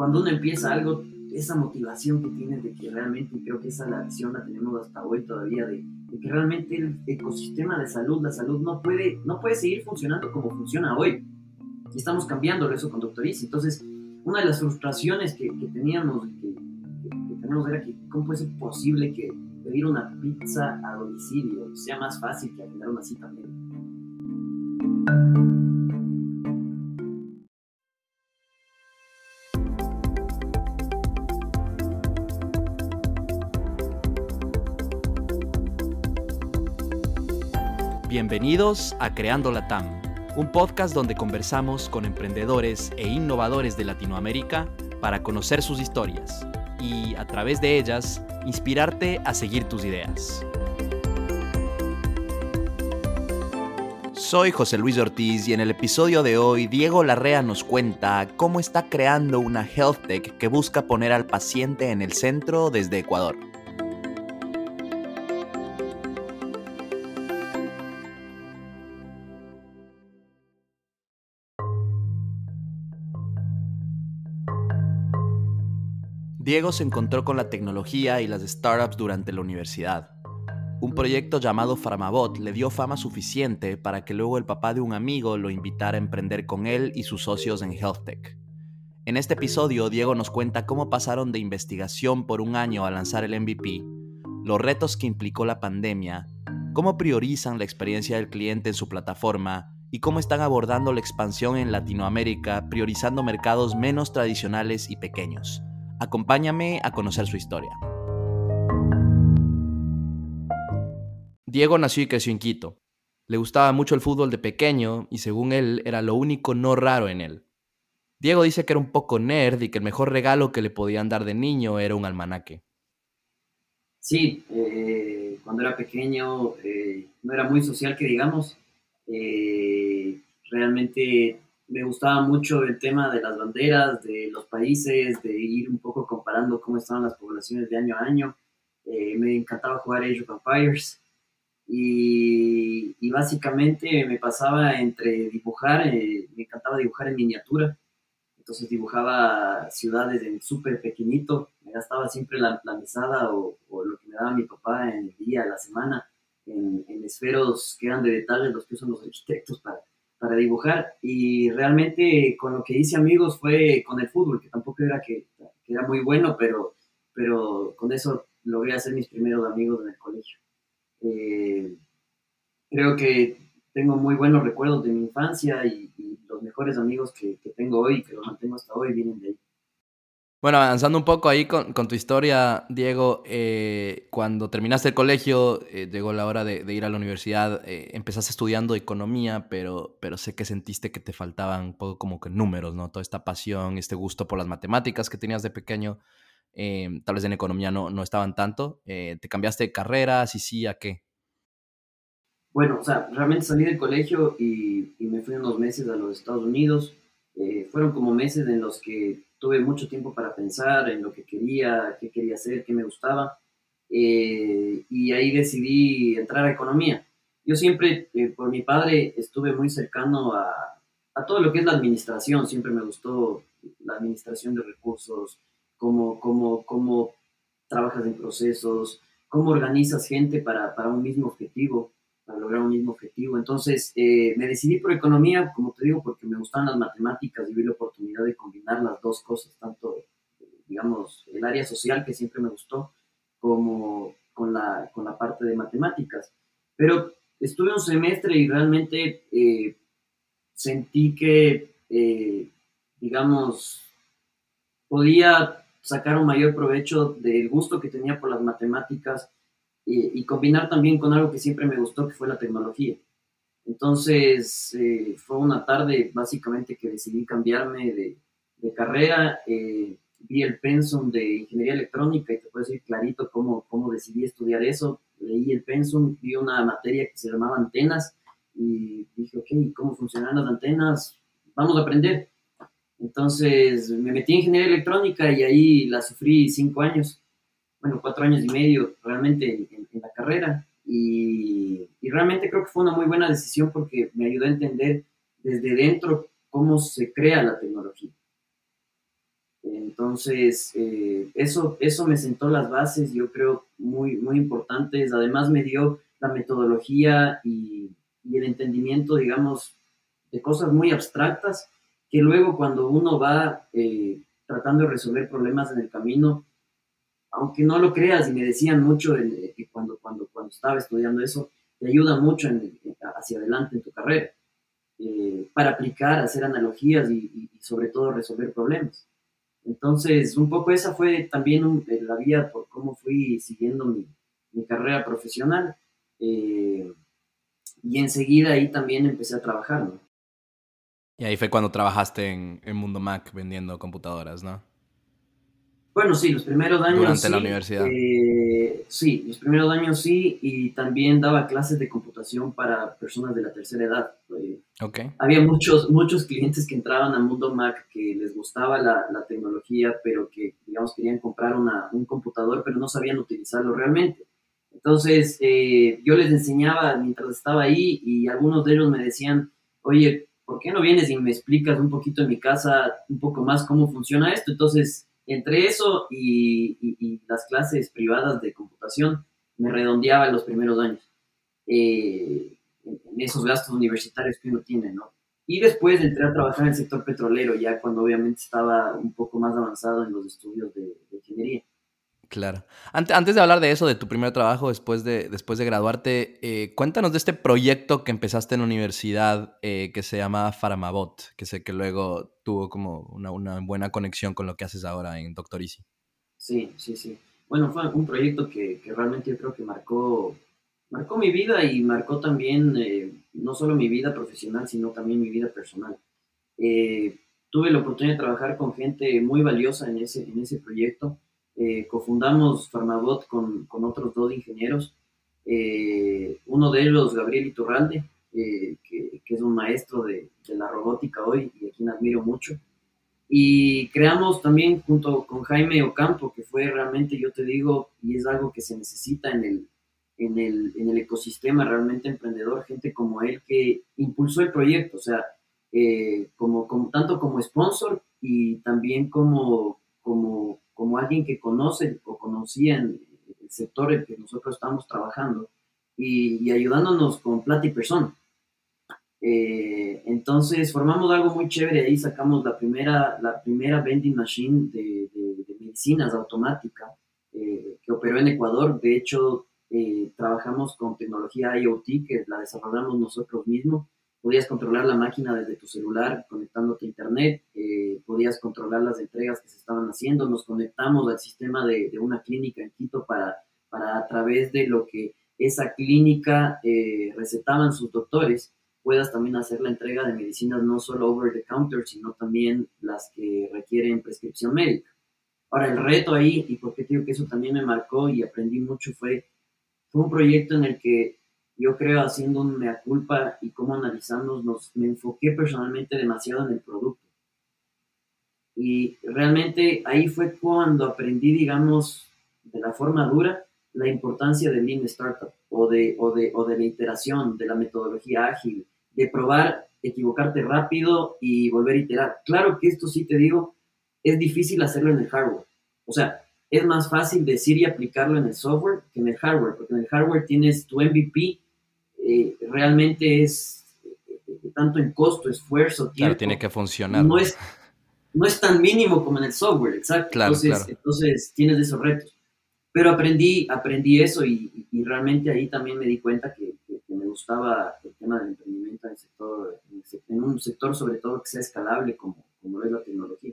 Cuando uno empieza algo, esa motivación que tienes de que realmente, y creo que esa la visión la tenemos hasta hoy todavía, de, que realmente el ecosistema de salud, la salud no puede, no puede seguir funcionando como funciona hoy. Y estamos cambiando eso con Doctoriz. Entonces, una de las frustraciones que, teníamos, que, que, tenemos era que cómo puede ser posible que pedir una pizza a domicilio sea más fácil que agendar una cita. Bienvenidos a Creando la TAM, un podcast donde conversamos con emprendedores e innovadores de Latinoamérica para conocer sus historias y, a través de ellas, inspirarte a seguir tus ideas. Soy José Luis Ortiz y en el episodio de hoy Diego Larrea nos cuenta cómo está creando una health tech que busca poner al paciente en el centro desde Ecuador. Diego se encontró con la tecnología y las startups durante la universidad. Un proyecto llamado Farmabot le dio fama suficiente para que luego el papá de un amigo lo invitara a emprender con él y sus socios en HealthTech. En este episodio, Diego nos cuenta cómo pasaron de investigación por un año a lanzar el MVP, los retos que implicó la pandemia, cómo priorizan la experiencia del cliente en su plataforma y cómo están abordando la expansión en Latinoamérica priorizando mercados menos tradicionales y pequeños. Acompáñame a conocer su historia. Diego nació y creció en Quito. Le gustaba mucho el fútbol de pequeño y según él era lo único no raro en él. Diego dice que era un poco nerd y que el mejor regalo que le podían dar de niño era un almanaque. Sí, eh, cuando era pequeño eh, no era muy social que digamos. Eh, realmente me gustaba mucho el tema de las banderas, de los países, de ir un poco comparando cómo estaban las poblaciones de año a año. Me encantaba jugar Age of Empires y, básicamente me pasaba entre dibujar, eh, me encantaba dibujar en miniatura, entonces dibujaba ciudades en súper pequeñito, me gastaba siempre la, la mesada o, lo que me daba mi papá en el día, la semana, en, esferos que eran de detalles, los que usan los arquitectos para para dibujar y realmente con lo que hice amigos fue con el fútbol, que tampoco era que, era muy bueno, pero, pero con eso logré hacer mis primeros amigos en el colegio. Eh, creo que tengo muy buenos recuerdos de mi infancia y, los mejores amigos que, que, tengo hoy, que los mantengo hasta hoy, vienen de ahí. Bueno, avanzando un poco ahí con, tu historia, Diego, eh, cuando terminaste el colegio, eh, llegó la hora de, ir a la universidad, eh, empezaste estudiando economía, pero, pero sé que sentiste que te faltaban un poco como que números, ¿no? Toda esta pasión, este gusto por las matemáticas que tenías de pequeño, tal vez en economía no, no estaban tanto. ¿Te cambiaste de carrera? Si sí, ¿a qué? Bueno, o sea, realmente salí del colegio y, y me fui unos meses a los Estados Unidos. fueron como meses en los que tuve mucho tiempo para pensar en lo que quería, qué quería hacer, qué me gustaba, eh, y ahí decidí entrar a economía. Yo siempre, eh, por mi padre, estuve muy cercano a, a, todo lo que es la administración, siempre me gustó la administración de recursos, cómo, cómo, cómo trabajas en procesos, cómo organizas gente para, para un mismo objetivo para lograr un mismo objetivo. Entonces, eh, me decidí por economía, como te digo, porque me gustan las matemáticas y vi la oportunidad de combinar las dos cosas, tanto, digamos, el área social, que siempre me gustó, como con la, con la parte de matemáticas. Pero estuve un semestre y realmente eh, sentí que, eh, digamos, podía sacar un mayor provecho del gusto que tenía por las matemáticas y, combinar también con algo que siempre me gustó, que fue la tecnología. Entonces, eh, fue una tarde básicamente que decidí cambiarme de, carrera. Eh, vi el pensum de ingeniería electrónica y te puedo decir clarito cómo, cómo decidí estudiar eso. Leí el pensum, vi una materia que se llamaba antenas y dije, ok, ¿cómo funcionan las antenas? Vamos a aprender. Entonces me metí en ingeniería electrónica y ahí la sufrí cinco años bueno, cuatro años y medio realmente en, la carrera y, realmente creo que fue una muy buena decisión porque me ayudó a entender desde dentro cómo se crea la tecnología. Entonces, eh, eso, eso me sentó las bases, yo creo, muy, muy importantes. Además, me dio la metodología y, el entendimiento, digamos, de cosas muy abstractas que luego cuando uno va eh, tratando de resolver problemas en el camino, aunque no lo creas, y me decían mucho eh, cuando, cuando, cuando estaba estudiando eso, te ayuda mucho hacia adelante en tu carrera, para aplicar, hacer analogías y sobre todo resolver problemas. Entonces, un poco esa fue también eh, la vía por cómo fui siguiendo mi, carrera profesional. Eh, y enseguida ahí también empecé a trabajar, ¿no? Y ahí fue cuando trabajaste en, en Mundo Mac vendiendo computadoras, ¿no? Bueno, sí, los primeros años. Durante la universidad. Eh, sí, los primeros años sí, y también daba clases de computación para personas de la tercera edad. Eh, okay. Había muchos, muchos clientes que entraban al mundo Mac que les gustaba la, la tecnología, pero que, digamos, querían comprar una, un computador, pero no sabían utilizarlo realmente. Entonces, eh, yo les enseñaba mientras estaba ahí y algunos de ellos me decían, oye, ¿por qué no vienes y me explicas un poquito en mi casa un poco más cómo funciona esto? Entonces, entre eso y, las clases privadas de computación, me redondeaba en los primeros años. Eh, en esos gastos universitarios que uno tiene, ¿no? Y después entré a trabajar en el sector petrolero, ya cuando obviamente estaba un poco más avanzado en los estudios de ingeniería. Claro. Antes de hablar de eso, de tu primer trabajo después de, después de graduarte, eh, cuéntanos de este proyecto que empezaste en la universidad eh, que se llama Faramabot, que sé que luego tuvo como una, buena conexión con lo que haces ahora en Doctor Easy. Sí, sí, sí. Bueno, fue un proyecto que, realmente yo creo que marcó, marcó mi vida y marcó también eh, no solo mi vida profesional, sino también mi vida personal. tuve la oportunidad de trabajar con gente muy valiosa en ese, en ese proyecto eh, cofundamos Farmabot con, con, otros dos ingenieros. Eh, uno de ellos, Gabriel Iturralde, eh, que, que, es un maestro de, de, la robótica hoy y a quien admiro mucho. Y creamos también junto con Jaime Ocampo, que fue realmente, yo te digo, y es algo que se necesita en el, en el, en el ecosistema realmente emprendedor, gente como él que impulsó el proyecto, o sea, como, como, tanto como sponsor y también como, como como alguien que conoce o conocía en el sector en que nosotros estamos trabajando y, ayudándonos con plata y persona. Eh, entonces formamos algo muy chévere, ahí sacamos la primera, la primera vending machine de, medicinas automática eh, que operó en Ecuador. De hecho, eh, trabajamos con tecnología IoT que la desarrollamos nosotros mismos podías controlar la máquina desde tu celular conectándote a internet, eh, podías controlar las entregas que se estaban haciendo, nos conectamos al sistema de, una clínica en Quito para, para a través de lo que esa clínica eh, recetaban sus doctores, puedas también hacer la entrega de medicinas no solo over the counter, sino también las que requieren prescripción médica. Ahora, el reto ahí, y porque digo que eso también me marcó y aprendí mucho, fue, fue un proyecto en el que yo creo haciendo un mea culpa y cómo analizamos, me enfoqué personalmente demasiado en el producto. Y realmente ahí fue cuando aprendí, digamos, de la forma dura, la importancia del Lean Startup o de, o de, o de la iteración, de la metodología ágil, de probar, equivocarte rápido y volver a iterar. Claro que esto sí te digo, es difícil hacerlo en el hardware. O sea, es más fácil decir y aplicarlo en el software que en el hardware, porque en el hardware tienes tu MVP eh, realmente es eh, tanto en costo, esfuerzo, tiempo. Claro, tiene que funcionar. No es, no es tan mínimo como en el software, exacto. entonces, entonces tienes esos retos. Pero aprendí, aprendí eso y, realmente ahí también me di cuenta que, me gustaba el tema del emprendimiento en, el sector, en, un sector sobre todo que sea escalable como, como es la tecnología.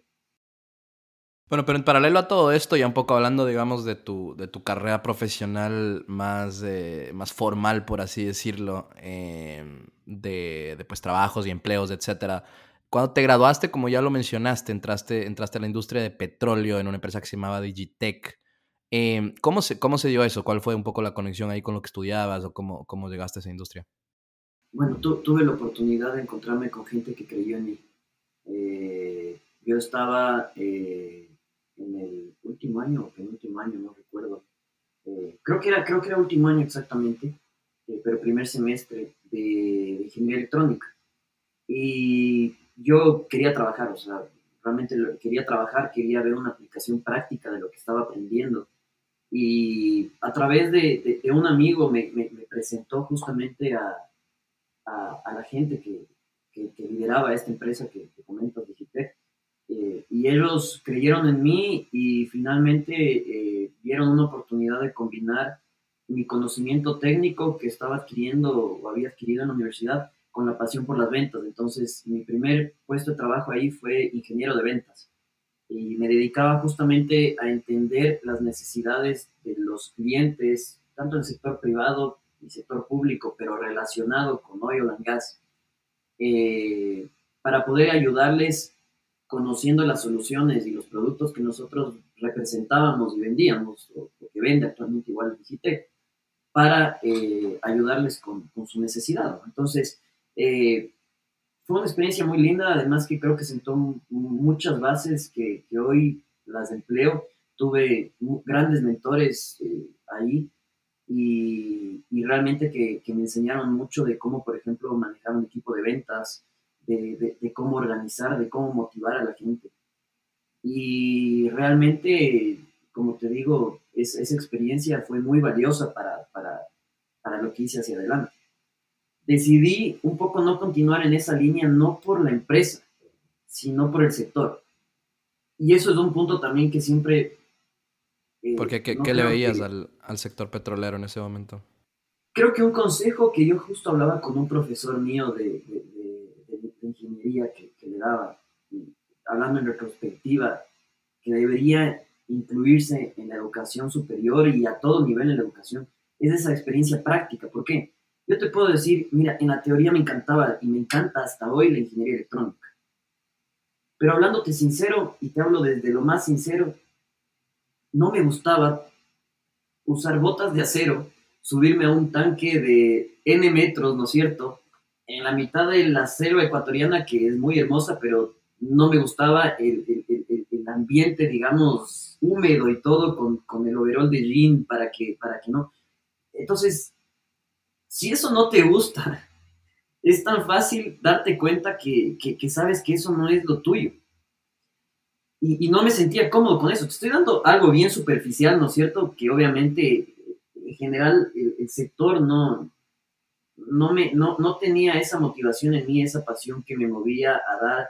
Bueno, pero en paralelo a todo esto, ya un poco hablando, digamos, de tu, de tu carrera profesional más, eh, más formal, por así decirlo, em, de, pues, trabajos y empleos, etcétera. Cuando te graduaste, como ya lo mencionaste, entraste, entraste a la industria de petróleo en una empresa que se llamaba Digitech. Eh, ¿cómo, se, ¿Cómo se dio eso? ¿Cuál fue un poco la conexión ahí con lo que estudiabas o cómo, cómo llegaste a esa industria? Bueno, tuve la oportunidad de encontrarme con gente que creyó en mí. Eh, yo estaba eh, en el último año o penúltimo año, no recuerdo. Eh, creo, que era, creo que era último año exactamente, eh, pero primer semestre de, ingeniería electrónica. Y yo quería trabajar, o sea, realmente quería trabajar, quería ver una aplicación práctica de lo que estaba aprendiendo. Y a través de, un amigo me, presentó justamente a, a, la gente que, que, lideraba esta empresa que, que comento, Digitec. Eh, y ellos creyeron en mí y finalmente eh, dieron una oportunidad de combinar mi conocimiento técnico que estaba adquiriendo o había adquirido en la universidad con la pasión por las ventas. Entonces, mi primer puesto de trabajo ahí fue ingeniero de ventas y me dedicaba justamente a entender las necesidades de los clientes, tanto en el sector privado y sector público, pero relacionado con oil and gas, eh, para poder ayudarles conociendo las soluciones y los productos que nosotros representábamos y vendíamos, o, que vende actualmente igual Digitec, para eh, ayudarles con, su necesidad. Entonces, eh, fue una experiencia muy linda, además que creo que sentó muchas bases que, hoy las empleo. Tuve grandes mentores eh, ahí y, y realmente que, que, me enseñaron mucho de cómo, por ejemplo, manejar un equipo de ventas, de, de, cómo organizar, de cómo motivar a la gente. Y realmente, como te digo, esa experiencia fue muy valiosa para, para, para lo que hice hacia adelante decidí un poco no continuar en esa línea, no por la empresa, sino por el sector. Y eso es un punto también que siempre... Eh, Porque, ¿qué, le veías al, sector petrolero en ese momento? Creo que un consejo que yo justo hablaba con un profesor mío de, ingeniería que, le daba, hablando en retrospectiva, que debería incluirse en la educación superior y a todo nivel en la educación, es esa experiencia práctica. ¿Por qué? Yo te puedo decir, mira, en la teoría me encantaba y me encanta hasta hoy la ingeniería electrónica. Pero hablándote sincero, y te hablo desde lo más sincero, no me gustaba usar botas de acero, subirme a un tanque de N metros, ¿no es cierto? En la mitad de la selva ecuatoriana, que es muy hermosa, pero no me gustaba el, ambiente, digamos, húmedo y todo con, con el overol de jean para que, para que no. Entonces, si eso no te gusta, es tan fácil darte cuenta que, sabes que eso no es lo tuyo. Y, no me sentía cómodo con eso. Te estoy dando algo bien superficial, ¿no es cierto? Que obviamente, en general, el, sector no, no, me, no, no tenía esa motivación en mí, esa pasión que me movía a dar.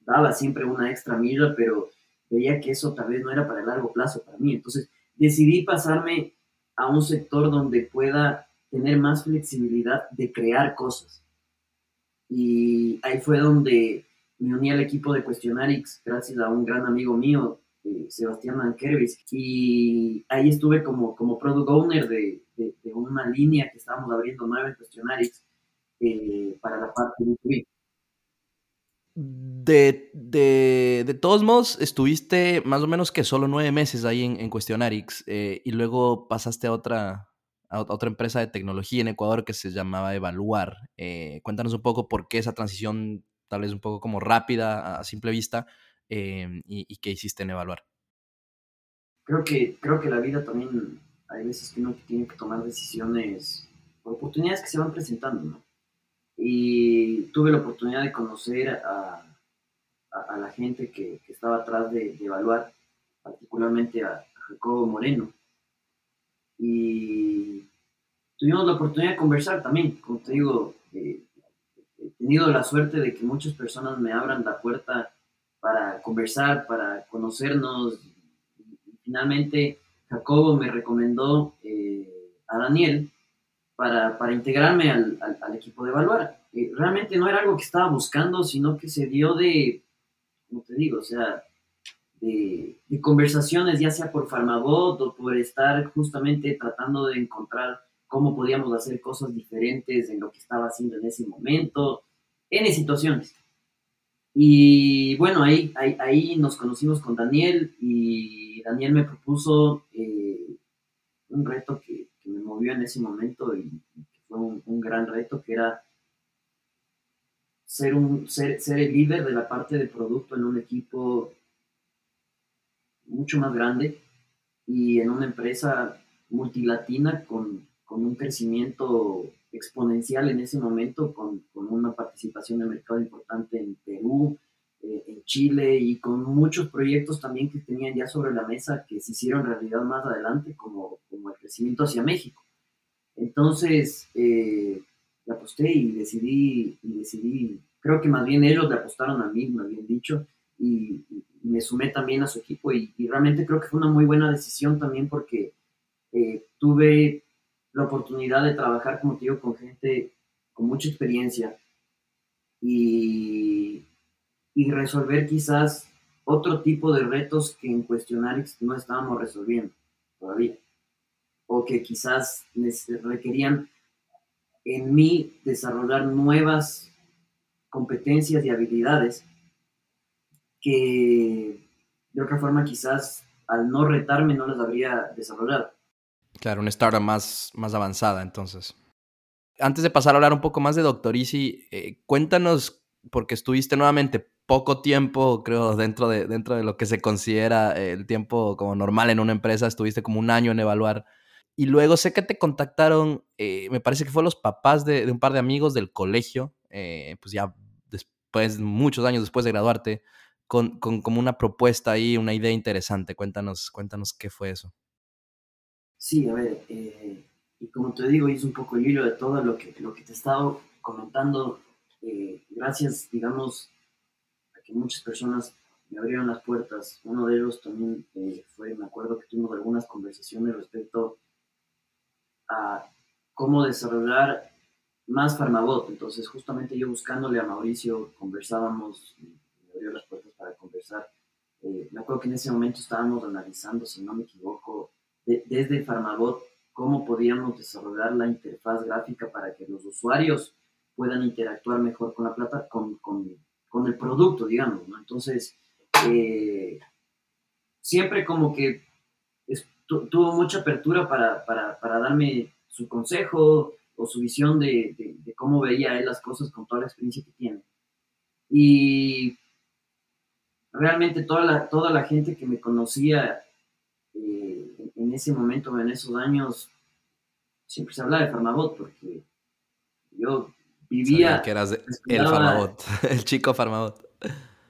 Daba siempre una extra milla, pero veía que eso tal vez no era para el largo plazo para mí. Entonces decidí pasarme a un sector donde pueda tener más flexibilidad de crear cosas. Y ahí fue donde me uní al equipo de Questionarix gracias a un gran amigo mío, eh, Sebastián Mankervis, y ahí estuve como, como product owner de, de, una línea que estábamos abriendo nueva en Questionarix eh, para la parte de YouTube. De, de, todos modos, estuviste más o menos que solo nueve meses ahí en, en Questionarix eh, y luego pasaste a otra, a otra empresa de tecnología en Ecuador que se llamaba Evaluar. Eh, cuéntanos un poco por qué esa transición, tal vez un poco como rápida a simple vista, em, y, qué hiciste en Evaluar. Creo que, creo que la vida también, hay veces que uno tiene que tomar decisiones por oportunidades que se van presentando, ¿no? Y tuve la oportunidad de conocer a, a, la gente que, que, estaba atrás de, Evaluar, particularmente a Jacobo Moreno, y tuvimos la oportunidad de conversar también. Como te digo, eh, he tenido la suerte de que muchas personas me abran la puerta para conversar, para conocernos. Finalmente, Jacobo me recomendó eh, a Daniel para, para integrarme al, al, equipo de Evaluar. Eh, realmente no era algo que estaba buscando, sino que se dio de, como te digo, o sea, de, conversaciones, ya sea por Farmabot o por estar justamente tratando de encontrar cómo podíamos hacer cosas diferentes en lo que estaba haciendo en ese momento, en situaciones. Y bueno, ahí, ahí, nos conocimos con Daniel y Daniel me propuso eh, un reto que, me movió en ese momento y fue un, gran reto, que era ser, un, ser, ser el líder de la parte de producto en un equipo mucho más grande y en una empresa multilatina con, con un crecimiento exponencial en ese momento con, con una participación de mercado importante en Perú, eh, en Chile y con muchos proyectos también que tenían ya sobre la mesa que se hicieron realidad más adelante, como, como el crecimiento hacia México. Entonces, eh, le aposté y decidí, y decidí, creo que más bien ellos le apostaron a mí, me habían dicho, y, me sumé también a su equipo y, realmente creo que fue una muy buena decisión también porque eh, tuve la oportunidad de trabajar, como te con gente con mucha experiencia y, y resolver quizás otro tipo de retos que en Cuestionarix no estábamos resolviendo todavía, o que quizás requerían en mí desarrollar nuevas competencias y habilidades que de otra forma quizás al no retarme no las habría desarrollado. Claro, una startup más, más avanzada entonces. Antes de pasar a hablar un poco más de Doctor Easy, eh, cuéntanos, porque estuviste nuevamente poco tiempo, creo, dentro de, dentro de lo que se considera el tiempo como normal en una empresa, estuviste como un año en evaluar. Y luego sé que te contactaron, eh, me parece que fue los papás de, un par de amigos del colegio, eh, pues ya después, muchos años después de graduarte, con, con, como una propuesta ahí, una idea interesante. Cuéntanos, cuéntanos qué fue eso. Sí, a ver, eh, y como te digo, hice un poco el hilo de todo lo que, lo que te he estado comentando. gracias, digamos, que muchas personas me abrieron las puertas. Uno de ellos también eh, fue, me acuerdo que tuvimos algunas conversaciones respecto a cómo desarrollar más Farmabot. Entonces, justamente yo buscándole a Mauricio, conversábamos, me abrió las puertas para conversar. Eh, me acuerdo que en ese momento estábamos analizando, si no me equivoco, desde Farmabot, cómo podíamos desarrollar la interfaz gráfica para que los usuarios puedan interactuar mejor con la plata, con, con con el producto, digamos, ¿no? Entonces, eh, siempre como que tuvo mucha apertura para, para, para, darme su consejo o su visión de, de, cómo veía él las cosas con toda la experiencia que tiene. Y realmente toda la, toda la gente que me conocía eh, en ese momento, en esos años, siempre se habla de Farmabot, porque yo vivía... que eras el farmabot, el chico farmabot.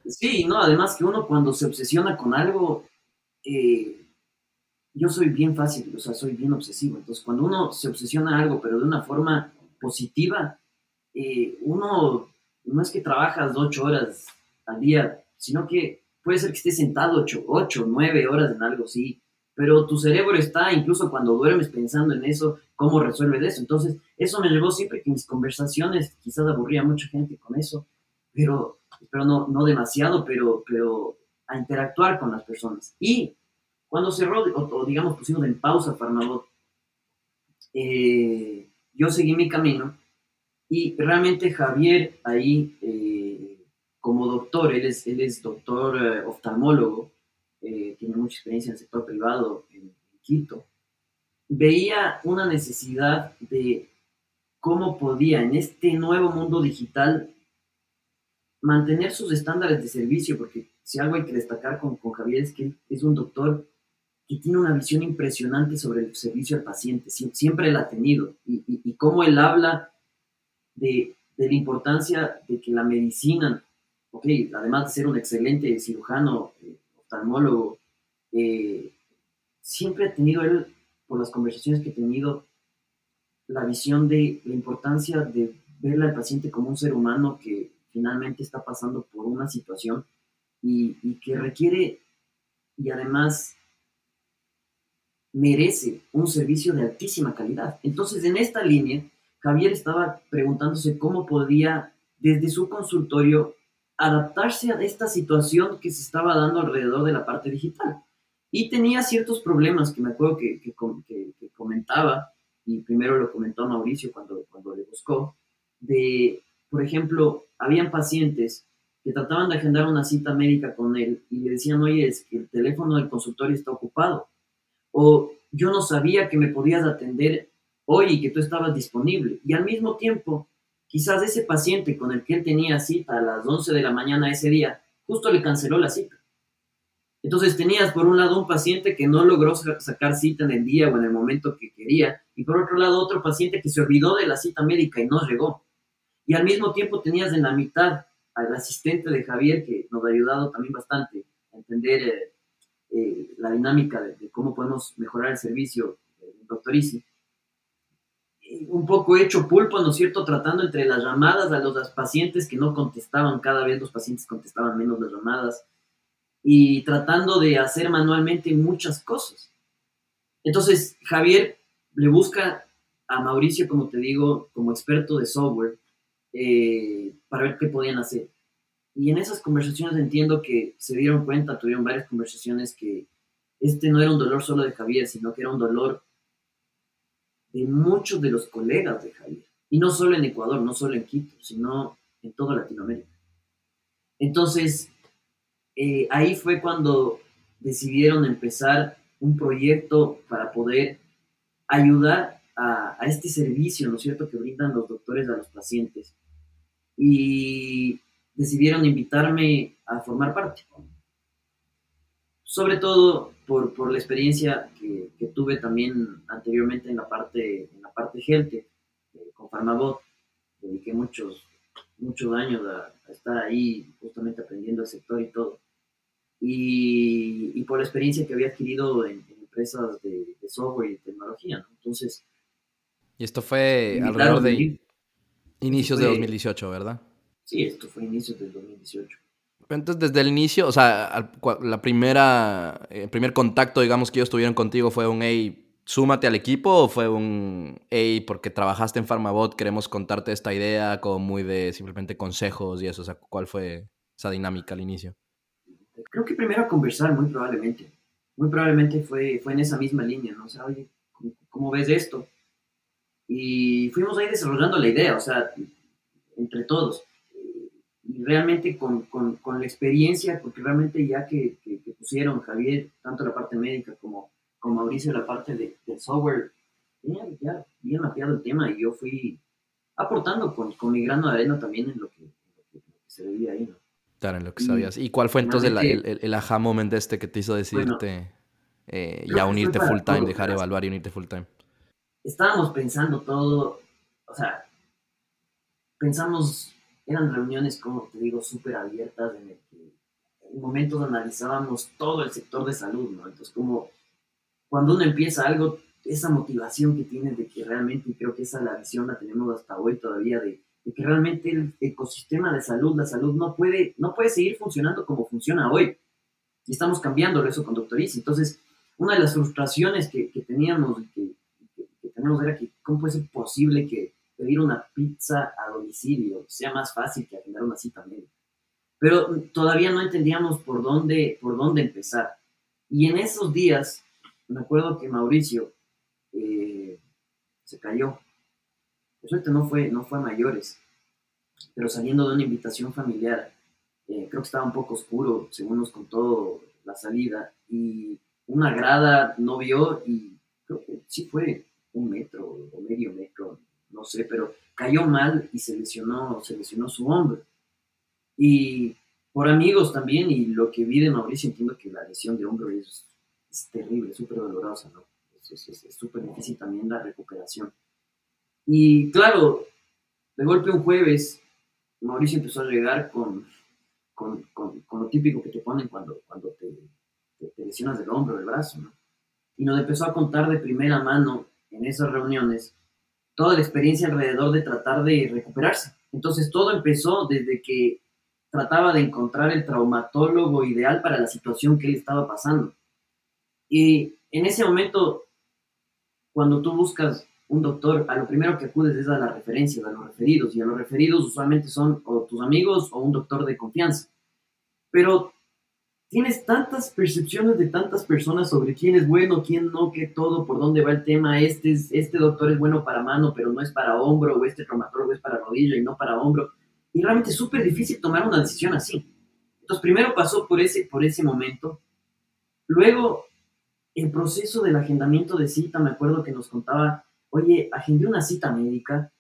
Sí, no, además que uno cuando se obsesiona con algo, eh, yo soy bien fácil, o sea, soy bien obsesivo. Entonces, cuando uno se obsesiona algo, pero de una forma positiva, eh, uno no es que trabajas ocho horas al día, sino que puede ser que estés sentado ocho, ocho, nueve horas en algo, sí, pero tu cerebro está, incluso cuando duermes pensando en eso, cómo resuelves eso. Entonces, eso me llevó siempre que mis conversaciones, quizás aburría a mucha gente con eso, pero, pero no, no demasiado, pero, pero a interactuar con las personas. Y cuando cerró, o, digamos pusimos en pausa Farmabot, eh, yo seguí mi camino y realmente Javier ahí, eh, como doctor, él es, él es doctor eh, oftalmólogo, eh, tiene mucha experiencia en el sector privado en, Quito, veía una necesidad de cómo podía en este nuevo mundo digital mantener sus estándares de servicio, porque si algo hay que destacar con, con Javier es que es un doctor que tiene una visión impresionante sobre el servicio al paciente, siempre la ha tenido, y, y, cómo él habla de, de, la importancia de que la medicina, ok, además de ser un excelente cirujano, eh, oftalmólogo, eh, siempre ha tenido él, por las conversaciones que he tenido, la visión de la importancia de ver al paciente como un ser humano que finalmente está pasando por una situación y, y que requiere y además merece un servicio de altísima calidad. Entonces, en esta línea, Javier estaba preguntándose cómo podía, desde su consultorio, adaptarse a esta situación que se estaba dando alrededor de la parte digital. Y tenía ciertos problemas que me acuerdo que, que, comentaba, y primero lo comentó Mauricio cuando, cuando le buscó, de, por ejemplo, habían pacientes que trataban de agendar una cita médica con él y le decían, oye, es que el teléfono del consultorio está ocupado. O yo no sabía que me podías atender hoy y que tú estabas disponible. Y al mismo tiempo Quizás ese paciente con el que él tenía cita a las 11 de la mañana ese día, justo le canceló la cita. Entonces tenías por un lado un paciente que no logró sacar cita en el día o en el momento que quería, y por otro lado otro paciente que se olvidó de la cita médica y no llegó. Y al mismo tiempo tenías en la mitad al asistente de Javier, que nos ha ayudado también bastante a entender eh, eh, la dinámica de, cómo podemos mejorar el servicio del doctor Isi. Un poco hecho pulpo, ¿no es cierto? Tratando entre las llamadas a los pacientes que no contestaban, cada vez los pacientes contestaban menos las llamadas y tratando de hacer manualmente muchas cosas. Entonces, Javier le busca a Mauricio, como te digo, como experto de software, eh, para ver qué podían hacer. Y en esas conversaciones entiendo que se dieron cuenta, tuvieron varias conversaciones que este no era un dolor solo de Javier, sino que era un dolor de muchos de los colegas de Javier. Y no solo en Ecuador, no solo en Quito, sino en toda Latinoamérica. Entonces, eh, ahí fue cuando decidieron empezar un proyecto para poder ayudar a, este servicio, ¿no es cierto?, que brindan los doctores a los pacientes. Y decidieron invitarme a formar parte. Sobre todo por, por la experiencia que, que, tuve también anteriormente en la parte, en la parte health, eh, con Farmabot. Dediqué muchos, muchos años a, a, estar ahí justamente aprendiendo el sector y todo y, por la experiencia que había adquirido en, empresas de, software y tecnología. Entonces... Y esto fue alrededor de inicios de 2018, ¿verdad? Sí, esto fue inicios del 2018. Entonces, desde el inicio, o sea, la primera, el primer contacto, digamos, que ellos tuvieron contigo fue un, hey, súmate al equipo o fue un, hey, porque trabajaste en Pharmabot, queremos contarte esta idea como muy de simplemente consejos y eso, o sea, ¿cuál fue esa dinámica al inicio? creo que primero conversar, muy probablemente. Muy probablemente fue, fue en esa misma línea, ¿no? O sea, oye, ¿cómo, ves esto? Y fuimos ahí desarrollando la idea, o sea, entre todos. Y realmente con, con, con la experiencia, porque realmente ya que, que, pusieron Javier, tanto la parte médica como, como Mauricio la parte de, del software, ya, ya bien mapeado el tema y yo fui aportando con, con mi grano de arena también en lo que, lo que se veía ahí, ¿no? en lo que sabías. ¿Y cuál fue entonces el, el, aha moment este que te hizo decidirte eh, ya unirte full time, dejar evaluar y unirte full time? Estábamos pensando todo, o sea, pensamos, eran reuniones, como te digo, súper abiertas, en el que en momentos analizábamos todo el sector de salud, ¿no? Entonces, como cuando uno empieza algo, esa motivación que tienes de que realmente, y creo que esa la visión la tenemos hasta hoy todavía, de de que realmente el ecosistema de salud, la salud no puede, no puede seguir funcionando como funciona hoy. Y estamos cambiando eso con Doctor Entonces, una de las frustraciones que, que teníamos, que, que, tenemos era que cómo puede ser posible que pedir una pizza a domicilio sea más fácil que agendar una cita médica. Pero todavía no entendíamos por dónde, por dónde empezar. Y en esos días, me acuerdo que Mauricio eh, se cayó suerte no fue, no fue a mayores, pero saliendo de una invitación familiar, eh, creo que estaba un poco oscuro, según nos contó la salida, y una grada no vio y creo que sí fue un metro o medio metro, no sé, pero cayó mal y se lesionó, se lesionó su hombro. Y por amigos también, y lo que vi de Mauricio, entiendo que la lesión de hombro es, es terrible, súper dolorosa, ¿no? Es súper difícil también la recuperación. Y claro, de golpe un jueves, Mauricio empezó a llegar con, con, con, lo típico que te ponen cuando, cuando te, te, lesionas del hombro, del brazo, ¿no? Y nos empezó a contar de primera mano en esas reuniones toda la experiencia alrededor de tratar de recuperarse. Entonces todo empezó desde que trataba de encontrar el traumatólogo ideal para la situación que él estaba pasando. Y en ese momento, cuando tú buscas un doctor, a lo primero que acudes es a las referencias, a los referidos, y a los referidos usualmente son o tus amigos o un doctor de confianza. Pero tienes tantas percepciones de tantas personas sobre quién es bueno, quién no, qué todo, por dónde va el tema, este, es, este doctor es bueno para mano, pero no es para hombro, o este traumatólogo es para rodilla y no para hombro. Y realmente es súper difícil tomar una decisión así. Entonces, primero pasó por ese, por ese momento. Luego, el proceso del agendamiento de cita, me acuerdo que nos contaba oye, agendé una cita médica,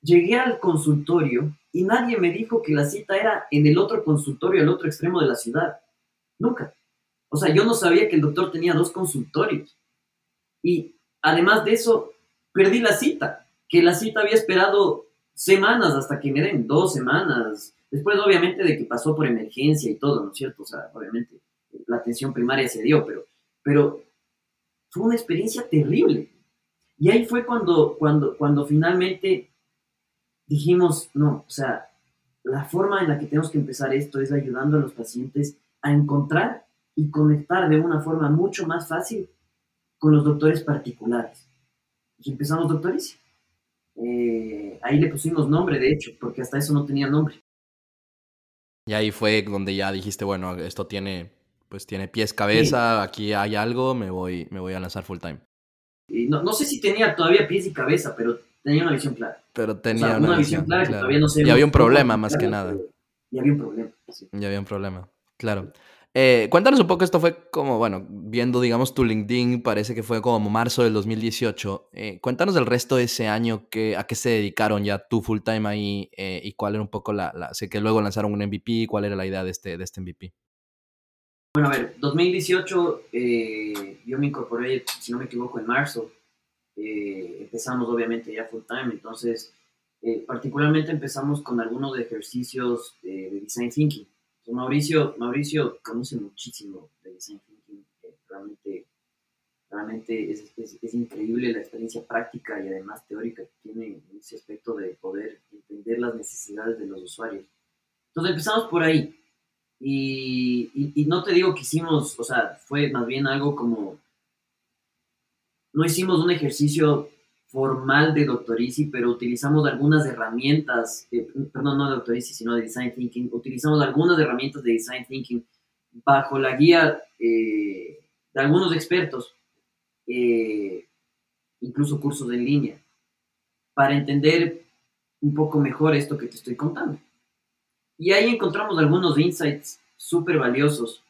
llegué al consultorio y nadie me dijo que la cita era en el otro consultorio, al otro extremo de la ciudad. Nunca. O sea, yo no sabía que el doctor tenía dos consultorios. Y además de eso, perdí la cita, que la cita había esperado semanas hasta que me den dos semanas. Después, obviamente, de que pasó por emergencia y todo, ¿no es cierto? O sea, obviamente, la atención primaria se dio, pero, pero fue una experiencia terrible. Y ahí fue cuando, cuando, cuando finalmente dijimos, no, o sea, la forma en la que tenemos que empezar esto es ayudando a los pacientes a encontrar y conectar de una forma mucho más fácil con los doctores particulares. Y empezamos doctores. Eh, ahí le pusimos nombre, de hecho, porque hasta eso no tenía nombre. Y ahí fue donde ya dijiste, bueno, esto tiene, pues tiene pies, cabeza, aquí hay algo, me voy, me voy a lanzar full time. Y no, no sé si tenía todavía pies y cabeza, pero tenía una visión clara. Pero tenía una, visión, clara que todavía no se Y había un problema más que nada. Y había un problema. Sí. Y había un problema, claro. Eh, cuéntanos un poco, esto fue como, bueno, viendo, digamos, tu LinkedIn, parece que fue como marzo del 2018. Eh, cuéntanos del resto de ese año, que, a qué se dedicaron ya tú full time ahí eh, y cuál era un poco la, la, Sé que luego lanzaron un MVP, ¿cuál era la idea de este, de este MVP? Bueno, a ver, 2018 yo me incorporé, si no me equivoco, en marzo. empezamos obviamente ya full time, entonces particularmente empezamos con algunos ejercicios de design thinking Mauricio, Mauricio conoce muchísimo de design thinking, realmente, realmente es, es, increíble la experiencia práctica y además teórica que tiene en ese aspecto de poder entender las necesidades de los usuarios. Entonces empezamos por ahí. Y, y, no te digo que hicimos, o sea, fue más bien algo como, no hicimos un ejercicio formal de Doctorici, pero utilizamos algunas herramientas, eh, perdón, no de Doctorici, sino de Design Thinking, utilizamos algunas herramientas de Design Thinking bajo la guía eh, de algunos expertos, eh, incluso cursos en línea, para entender un poco mejor esto que te estoy contando. Y ahí encontramos algunos insights súper valiosos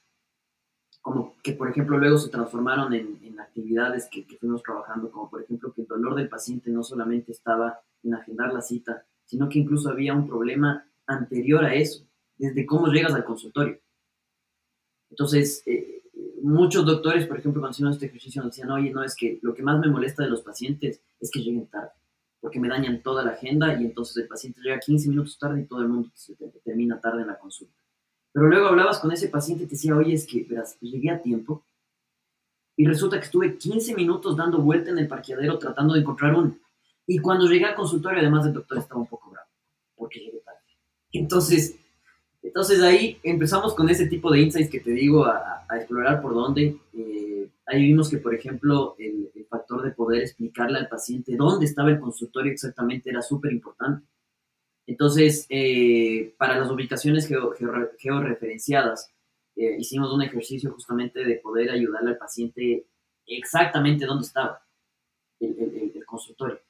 como que por ejemplo luego se transformaron en, actividades que, fuimos trabajando, como por ejemplo que el dolor del paciente no solamente estaba en agendar la cita, sino que incluso había un problema anterior a eso, desde cómo llegas al consultorio. Entonces, eh, muchos doctores, por ejemplo, cuando hicieron este ejercicio, nos decían, oye, no, es que lo que más me molesta de los pacientes es que lleguen tarde, porque me dañan toda la agenda y entonces el paciente llega 15 minutos tarde y todo el mundo se termina tarde en la consulta. Pero luego hablabas con ese paciente y te decía, oye, es que, verás, llegué a tiempo y resulta que estuve 15 minutos dando vuelta en el parqueadero tratando de encontrar uno. Y cuando llegué al consultorio, además el doctor estaba un poco bravo, porque llegué tarde. Entonces, entonces ahí empezamos con ese tipo de insights que te digo a, explorar por dónde. Eh, ahí vimos que, por ejemplo, el, el, factor de poder explicarle al paciente dónde estaba el consultorio exactamente era súper importante. Entonces, eh, para las ubicaciones georreferenciadas, eh, hicimos un ejercicio justamente de poder ayudarle al paciente exactamente dónde estaba el, consultorio.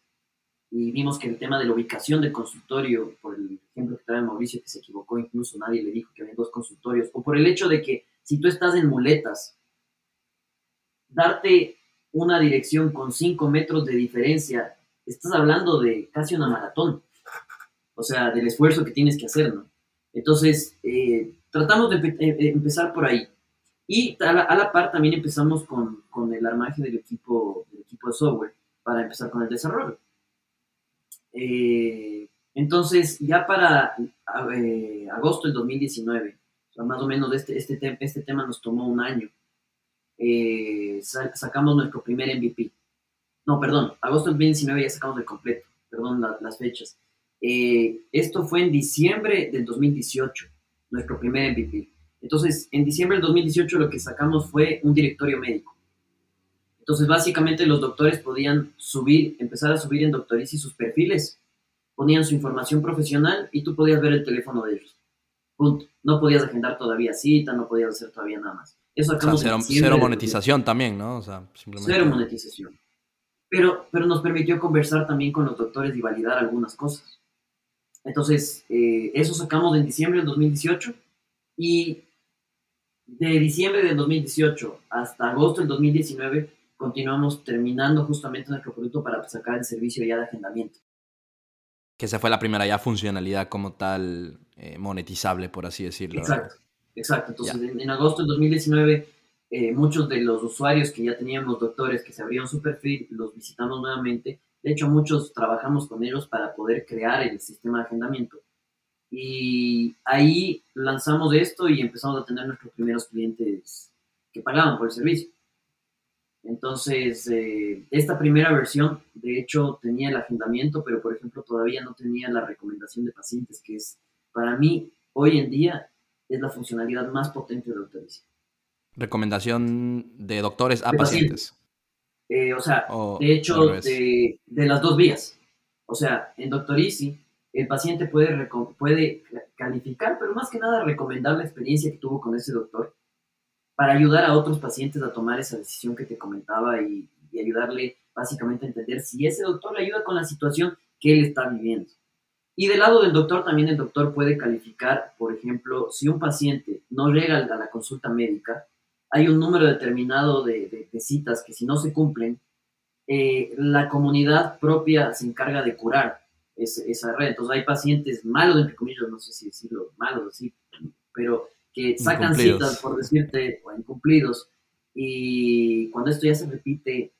Y vimos que el tema de la ubicación del consultorio, por el ejemplo que trae Mauricio, que se equivocó, incluso nadie le dijo que había dos consultorios, o por el hecho de que si tú estás en muletas, darte una dirección con cinco metros de diferencia, estás hablando de casi una maratón o sea, del esfuerzo que tienes que hacer, ¿no? Entonces, eh, tratamos de, empezar por ahí. Y a la, par también empezamos con, con, el armaje del equipo, del equipo de software para empezar con el desarrollo. Eh, entonces, ya para eh, agosto del 2019, o sea, más o menos este, este, este tema nos tomó un año, sacamos nuestro primer MVP. No, perdón, agosto del 2019 ya sacamos el completo, perdón las fechas. Eh, esto fue en diciembre del 2018, nuestro primer MVP. Entonces, en diciembre del 2018 lo que sacamos fue un directorio médico. Entonces, básicamente los doctores podían subir, empezar a subir en Doctorici sus perfiles, ponían su información profesional y tú podías ver el teléfono de ellos. Punto. No podías agendar todavía cita, no podías hacer todavía nada más. Eso sacamos cero, monetización también, ¿no? O sea, simplemente... Cero monetización. Pero, pero nos permitió conversar también con los doctores y validar algunas cosas. Entonces, eh, eso sacamos en diciembre del 2018 y de diciembre del 2018 hasta agosto del 2019 continuamos terminando justamente nuestro producto para sacar el servicio ya de agendamiento. Que esa fue la primera ya funcionalidad como tal eh, monetizable, por así decirlo. Exacto, exacto. Entonces, en, agosto del 2019 eh, muchos de los usuarios que ya teníamos doctores que se abrieron su perfil, los visitamos nuevamente. De hecho, muchos trabajamos con ellos para poder crear el sistema de agendamiento. Y ahí lanzamos esto y empezamos a tener nuestros primeros clientes que pagaban por el servicio. Entonces, eh, esta primera versión, de hecho, tenía el agendamiento, pero por ejemplo, todavía no tenía la recomendación de pacientes, que es, para mí, hoy en día, es la funcionalidad más potente de Doctorici. Recomendación de doctores a pacientes. Eh, o sea, de hecho, de, de, las dos vías. O sea, en Doctorici, el paciente puede, puede calificar, pero más que nada recomendar la experiencia que tuvo con ese doctor para ayudar a otros pacientes a tomar esa decisión que te comentaba y, ayudarle básicamente a entender si ese doctor le ayuda con la situación que él está viviendo. Y del lado del doctor, también el doctor puede calificar, por ejemplo, si un paciente no llega a la consulta médica, hay un número determinado de, citas que si no se cumplen, eh, la comunidad propia se encarga de curar esa red. Entonces hay pacientes malos, entre comillas, no sé si decirlo malos, así, pero que sacan citas, por decirte, o incumplidos, y cuando esto ya se repite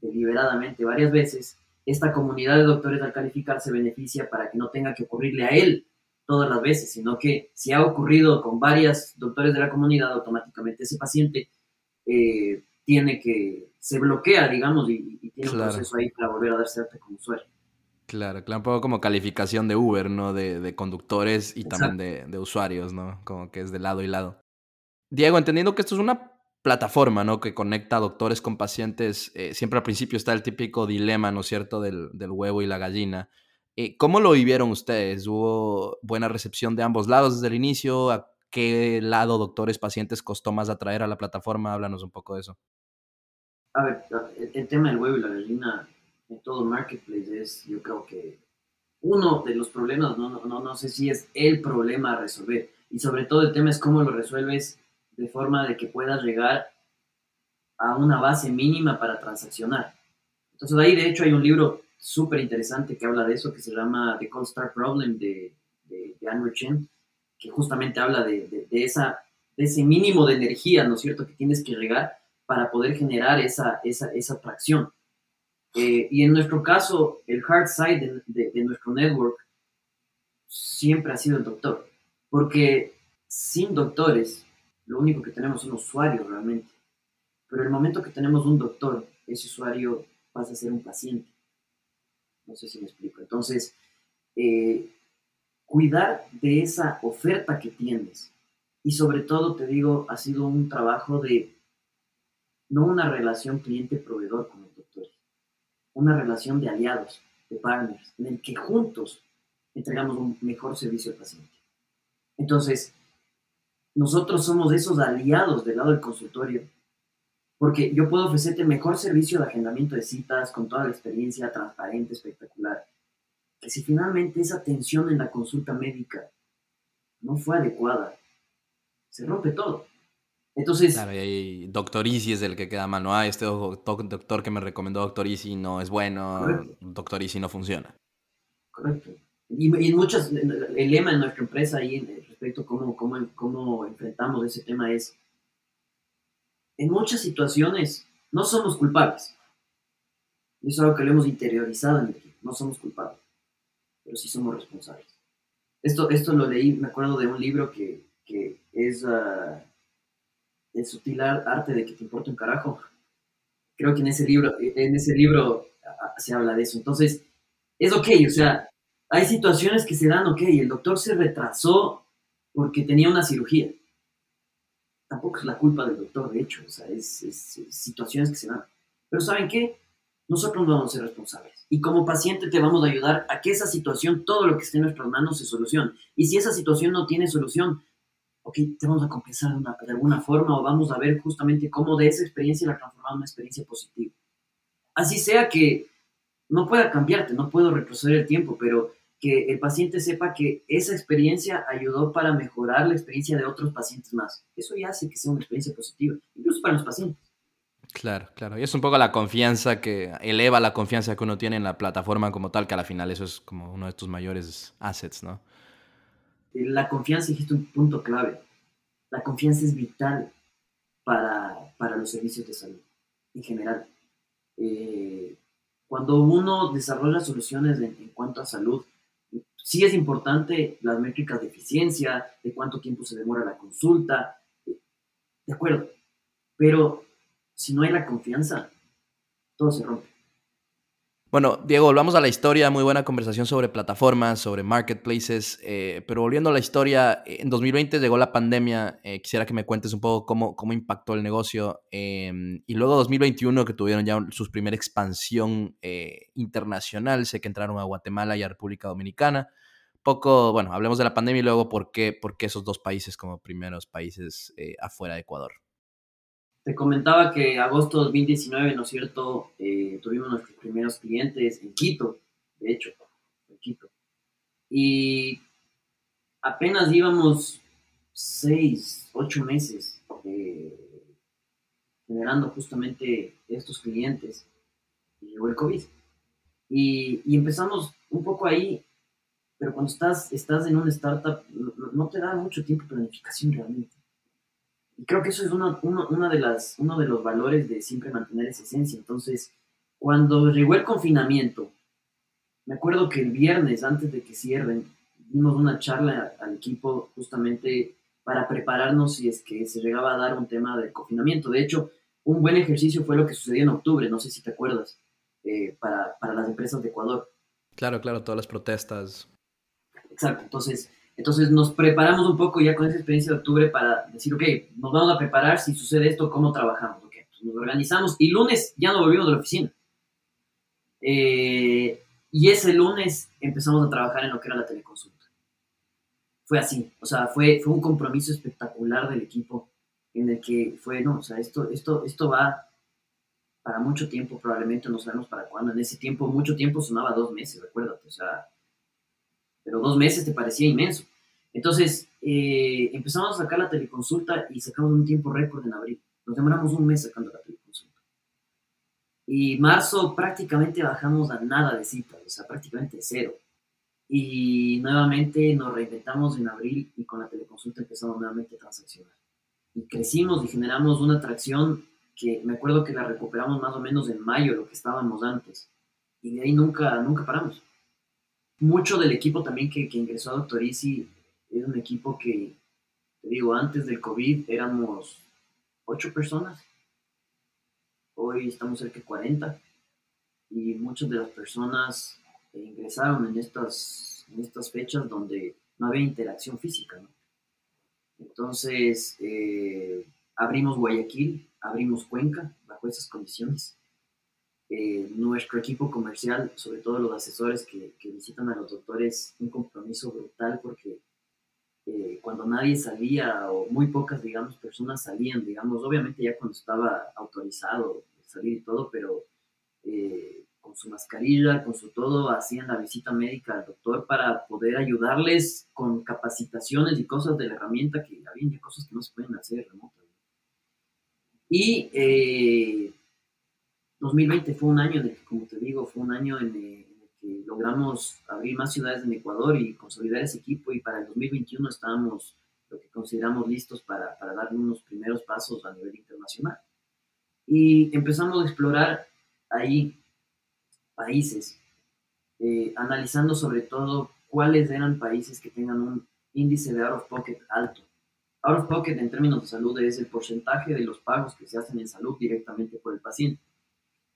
deliberadamente varias veces, esta comunidad de doctores al calificar se beneficia para que no tenga que ocurrirle a él todas las veces, sino que si ha ocurrido con varios doctores de la comunidad, automáticamente ese paciente eh, tiene que, se bloquea, digamos, y, tiene un proceso ahí para volver a darse alta como usuario. Claro, claro, un poco como calificación de Uber, ¿no? De, conductores y también de, usuarios, ¿no? Como que es de lado y lado. Diego, entendiendo que esto es una plataforma, ¿no? Que conecta doctores con pacientes, eh, siempre al principio está el típico dilema, ¿no es cierto?, del, huevo y la gallina. Eh, ¿Cómo lo vivieron ustedes? ¿Hubo buena recepción de ambos lados desde el inicio? ¿A qué lado doctores, pacientes costó más atraer a la plataforma? Háblanos un poco de eso. A ver, el tema del huevo y la gallina en todo marketplace es, yo creo que uno de los problemas, no, no, no sé si es el problema a resolver. Y sobre todo el tema es cómo lo resuelves de forma de que puedas llegar a una base mínima para transaccionar. Entonces ahí de hecho hay un libro súper interesante que habla de eso, que se llama The Cold Start Problem de, de, Andrew Chen, que justamente habla de, de, esa, de ese mínimo de energía, ¿no es cierto?, que tienes que llegar para poder generar esa, esa, esa atracción. Eh, y en nuestro caso, el hard side de, nuestro network siempre ha sido el doctor, porque sin doctores, lo único que tenemos son usuarios realmente. Pero el momento que tenemos un doctor, ese usuario pasa a ser un paciente. No sé si me explico. Entonces, eh, cuidar de esa oferta que tienes. Y sobre todo, te digo, ha sido un trabajo de no una relación cliente-proveedor con el doctor, una relación de aliados, de partners, en el que juntos entregamos un mejor servicio al paciente. Entonces, nosotros somos esos aliados del lado del consultorio, porque yo puedo ofrecerte mejor servicio de agendamiento de citas con toda la experiencia transparente, espectacular, que si finalmente esa atención en la consulta médica no fue adecuada, se rompe todo. Entonces. Claro, y ahí Doctor Easy es el que queda mal. No, ah, este doctor que me recomendó Doctor Easy no es bueno. Doctor Easy no funciona. Correcto. Y, en muchas. El lema de nuestra empresa ahí respecto a cómo, cómo, cómo enfrentamos ese tema es. En muchas situaciones no somos culpables. Eso es algo que lo hemos interiorizado en el equipo. No somos culpables. Pero sí somos responsables. Esto, esto lo leí, me acuerdo de un libro que, que es. Ah, el sutil arte de que te importa un carajo. Creo que en ese libro, en ese libro se habla de eso. Entonces, es ok, o sea, hay situaciones que se dan, ok, el doctor se retrasó porque tenía una cirugía. Tampoco es la culpa del doctor, de hecho, o sea, es, es situaciones que se dan. Pero ¿saben qué? Nosotros no vamos a ser responsables. Y como paciente te vamos a ayudar a que esa situación, todo lo que esté en nuestras manos, se solucione. Y si esa situación no tiene solución, ok, te vamos a compensar de, alguna forma o vamos a ver justamente cómo de esa experiencia la transformamos en una experiencia positiva. Así sea que no pueda cambiarte, no puedo retroceder el tiempo, pero que el paciente sepa que esa experiencia ayudó para mejorar la experiencia de otros pacientes más. Eso ya hace que sea una experiencia positiva, incluso para los pacientes. Claro, claro. Y es un poco la confianza que eleva la confianza que uno tiene en la plataforma como tal, que a la final eso es como uno de tus mayores assets, ¿no? la confianza, dijiste un punto clave. La confianza es vital para, para los servicios de salud en general. Eh, cuando uno desarrolla soluciones en, en, cuanto a salud, sí es importante las métricas de eficiencia, de cuánto tiempo se demora la consulta, de acuerdo, pero si no hay la confianza, todo se rompe. Bueno, Diego, volvamos a la historia. Muy buena conversación sobre plataformas, sobre marketplaces. Eh, pero volviendo a la historia, en 2020 llegó la pandemia. Eh, quisiera que me cuentes un poco cómo, cómo impactó el negocio. Em, y luego 2021, que tuvieron ya su primera expansión eh, internacional. Sé que entraron a Guatemala y a República Dominicana. Poco, bueno, hablemos de la pandemia y luego por qué, por qué esos dos países como primeros países afuera de Ecuador. Te comentaba que agosto de 2019, ¿no es cierto? Eh, tuvimos nuestros primeros clientes en Quito, de hecho, en Quito. Y apenas íbamos seis, ocho meses eh, generando justamente estos clientes y llegó el COVID. Y, empezamos un poco ahí, pero cuando estás, estás en una startup no, no te da mucho tiempo de planificación realmente. Y creo que eso es una, una, de las, uno de los valores de siempre mantener esa esencia. Entonces, cuando llegó el confinamiento, me acuerdo que el viernes, antes de que cierren, dimos una charla al equipo justamente para prepararnos si es que se llegaba a dar un tema del confinamiento. De hecho, un buen ejercicio fue lo que sucedió en octubre, no sé si te acuerdas, eh, para, para las empresas de Ecuador. Claro, claro, todas las protestas. Exacto, entonces entonces nos preparamos un poco ya con esa experiencia de octubre para decir, ok, nos vamos a preparar si sucede esto, ¿cómo trabajamos? Okay, pues nos organizamos y lunes ya no volvimos de la oficina. Eh, y ese lunes empezamos a trabajar en lo que era la teleconsulta. Fue así, o sea, fue, fue un compromiso espectacular del equipo en el que fue, no, o sea, esto, esto, esto va para mucho tiempo, probablemente no sabemos para cuándo. En ese tiempo, mucho tiempo sonaba dos meses, recuérdate, o sea, pero dos meses te parecía inmenso. Entonces, eh, empezamos a sacar la teleconsulta y sacamos un tiempo récord en abril. Nos demoramos un mes sacando la teleconsulta. Y marzo prácticamente bajamos a nada de citas, o sea, prácticamente cero. Y nuevamente nos reinventamos en abril y con la teleconsulta empezamos nuevamente a transaccionar. Y crecimos y generamos una atracción que me acuerdo que la recuperamos más o menos en mayo, lo que estábamos antes. Y de ahí nunca, nunca paramos mucho del equipo también que, que ingresó a Doctor Easy es un equipo que, te digo, antes del COVID éramos ocho personas. Hoy estamos cerca de 40 y muchas de las personas ingresaron en estas, en estas fechas donde no había interacción física. Entonces, eh, abrimos Guayaquil, abrimos Cuenca bajo esas condiciones eh, nuestro equipo comercial, sobre todo los asesores que, visitan a los doctores, un compromiso brutal porque eh, cuando nadie salía o muy pocas, digamos, personas salían, digamos, obviamente ya cuando estaba autorizado salir y todo, pero eh, con su mascarilla, con su todo, hacían la visita médica al doctor para poder ayudarles con capacitaciones y cosas de la herramienta que había cosas que no se pueden hacer remotas. Y 2020 fue un año en como te digo, fue un año en el, que logramos abrir más ciudades en Ecuador y consolidar ese equipo y para el 2021 estábamos lo que consideramos listos para, para dar unos primeros pasos a nivel internacional. Y empezamos a explorar ahí países, eh, analizando sobre todo cuáles eran países que tengan un índice de out of pocket alto. Out of pocket en términos de salud es el porcentaje de los pagos que se hacen en salud directamente por el paciente.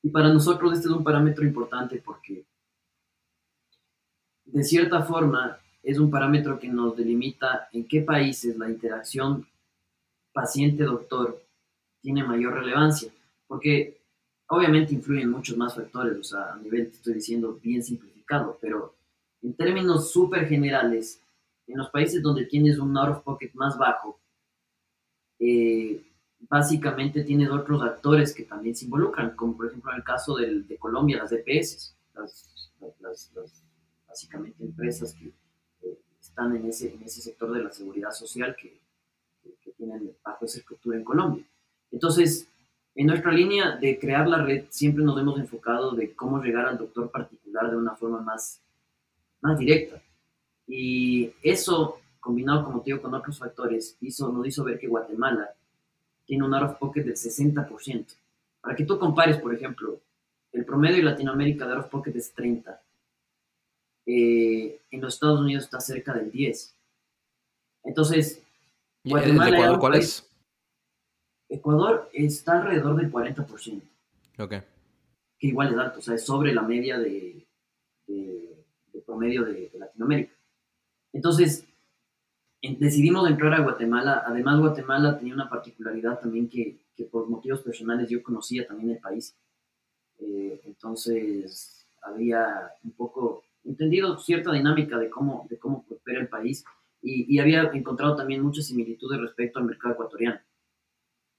Y para nosotros este es un parámetro importante porque de cierta forma es un parámetro que nos delimita en qué países la interacción paciente-doctor tiene mayor relevancia, porque obviamente influyen muchos más factores, o sea, a nivel, te estoy diciendo, bien simplificado, pero en términos súper generales, en los países donde tienes un out of pocket más bajo, eh, básicamente tienes otros actores que también se involucran, como por ejemplo en el caso del, de Colombia, las DPS, las, básicamente empresas que eh, están en ese, en ese sector de la seguridad social que, tienen bajo esa estructura en Colombia. Entonces, en nuestra línea de crear la red siempre nos hemos enfocado de cómo llegar al doctor particular de una forma más, más directa. Y eso, combinado, como te digo, con otros factores, hizo, nos hizo ver que Guatemala tiene un out of pocket del 60%. Para que tú compares, por ejemplo, el promedio de Latinoamérica de out of pocket es 30. Eh, en los Estados Unidos está cerca del 10. Entonces, Guatemala Ecuador cuál es? Ecuador está alrededor del 40%. Ok. Que igual es alto, o sea, es sobre la media de, promedio de, Latinoamérica. Entonces, decidimos entrar a Guatemala. Además, Guatemala tenía una particularidad también que, por motivos personales yo conocía también el país. Eh, entonces, había un poco entendido cierta dinámica de cómo, de cómo opera el país y, había encontrado también muchas similitudes respecto al mercado ecuatoriano.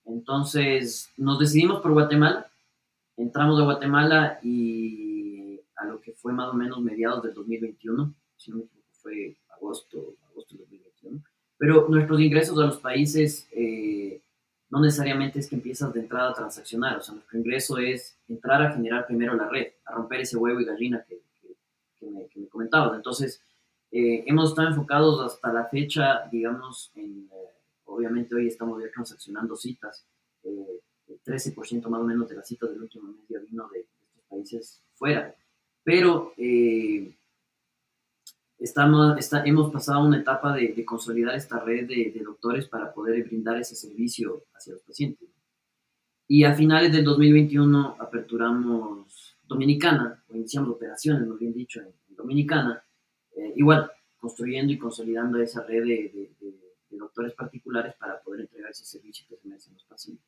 Entonces nos decidimos por Guatemala, entramos a Guatemala y a lo que fue más o menos mediados del 2021, si no me equivoco fue agosto, agosto del 2021, pero nuestros ingresos a los países eh, no necesariamente es que empiezas de entrada a transaccionar, o sea, nuestro ingreso es entrar a generar primero la red, a romper ese huevo y gallina que, que, me, que me comentabas. Entonces, eh, hemos estado enfocados hasta la fecha, digamos, en, eh, obviamente hoy estamos ya transaccionando citas, eh, el 13% más o menos de las citas del último mes ya vino de, estos países fuera, pero estamos, está, hemos pasado una etapa de, consolidar esta red de, doctores para poder brindar ese servicio hacia los pacientes. Y a finales del 2021 aperturamos Dominicana, o iniciamos operaciones, más bien dicho, en Dominicana, eh, igual, construyendo y consolidando esa red de, doctores particulares para poder entregar ese servicio que se merecen los pacientes.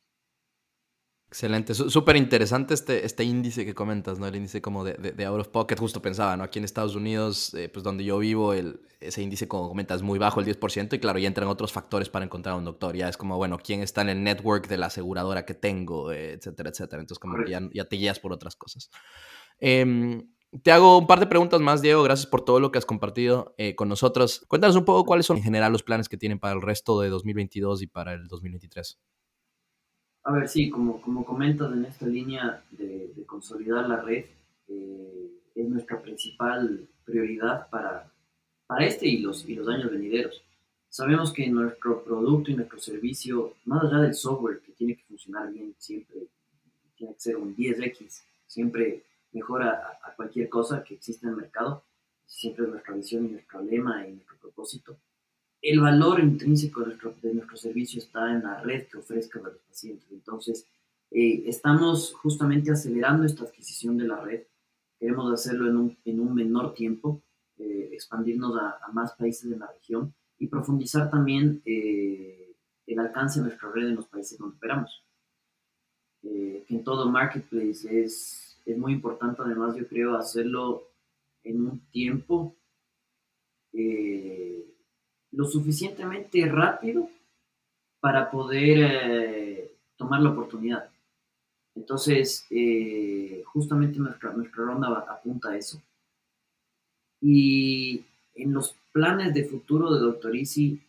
Excelente, súper interesante este, este índice que comentas, ¿no? El índice como de, de, out of pocket, justo pensaba, ¿no? Aquí en Estados Unidos, eh, pues donde yo vivo, el, ese índice, como comentas, es muy bajo, el 10%, y claro, ya entran otros factores para encontrar a un doctor. Ya es como, bueno, quién está en el network de la aseguradora que tengo, etcétera, etcétera. Entonces, como que ya, ya, te guías por otras cosas. Eh, te hago un par de preguntas más, Diego. Gracias por todo lo que has compartido eh, con nosotros. Cuéntanos un poco cuáles son en general los planes que tienen para el resto de 2022 y para el 2023. A ver, sí, como, como comentas en esta línea de, consolidar la red, eh, es nuestra principal prioridad para, para este y los, y los años venideros. Sabemos que nuestro producto y nuestro servicio, más allá del software que tiene que funcionar bien siempre, tiene que ser un 10X, siempre mejora a, cualquier cosa que exista en el mercado. Siempre es nuestra visión y nuestro lema y nuestro propósito. El valor intrínseco de nuestro, de nuestro servicio está en la red que ofrezca a los pacientes. Entonces, eh, estamos justamente acelerando esta adquisición de la red. Queremos hacerlo en un, en un menor tiempo, eh, expandirnos a, más países de la región y profundizar también eh, el alcance de nuestra red en los países donde operamos. que en todo marketplace es es muy importante además, yo creo, hacerlo en un tiempo eh, lo suficientemente rápido para poder eh, tomar la oportunidad. Entonces, eh, justamente nuestra, nuestra ronda apunta a eso. Y en los planes de futuro de Doctor Easy,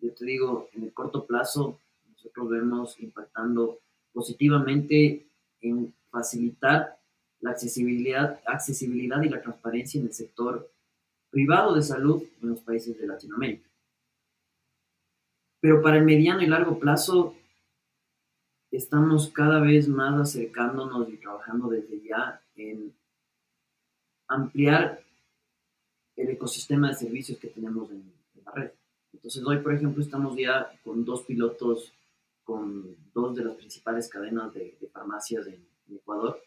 yo te digo, en el corto plazo, nosotros vemos impactando positivamente en facilitar la accesibilidad, accesibilidad y la transparencia en el sector privado de salud en los países de Latinoamérica. Pero para el mediano y largo plazo estamos cada vez más acercándonos y trabajando desde ya en ampliar el ecosistema de servicios que tenemos en, la red. Entonces hoy, por ejemplo, estamos ya con dos pilotos con dos de las principales cadenas de, farmacias en Ecuador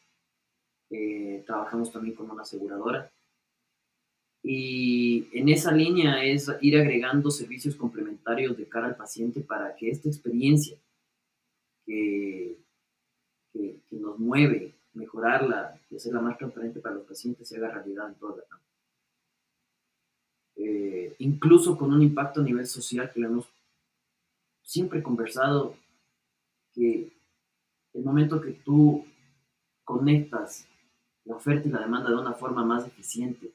eh, trabajamos también con una aseguradora. Y en esa línea es ir agregando servicios complementarios de cara al paciente para que esta experiencia que, que, nos mueve, mejorarla y hacerla más transparente para los pacientes se haga realidad en toda la eh, incluso con un impacto a nivel social que lo hemos siempre conversado, que el momento que tú conectas la oferta y la demanda de una forma más eficiente.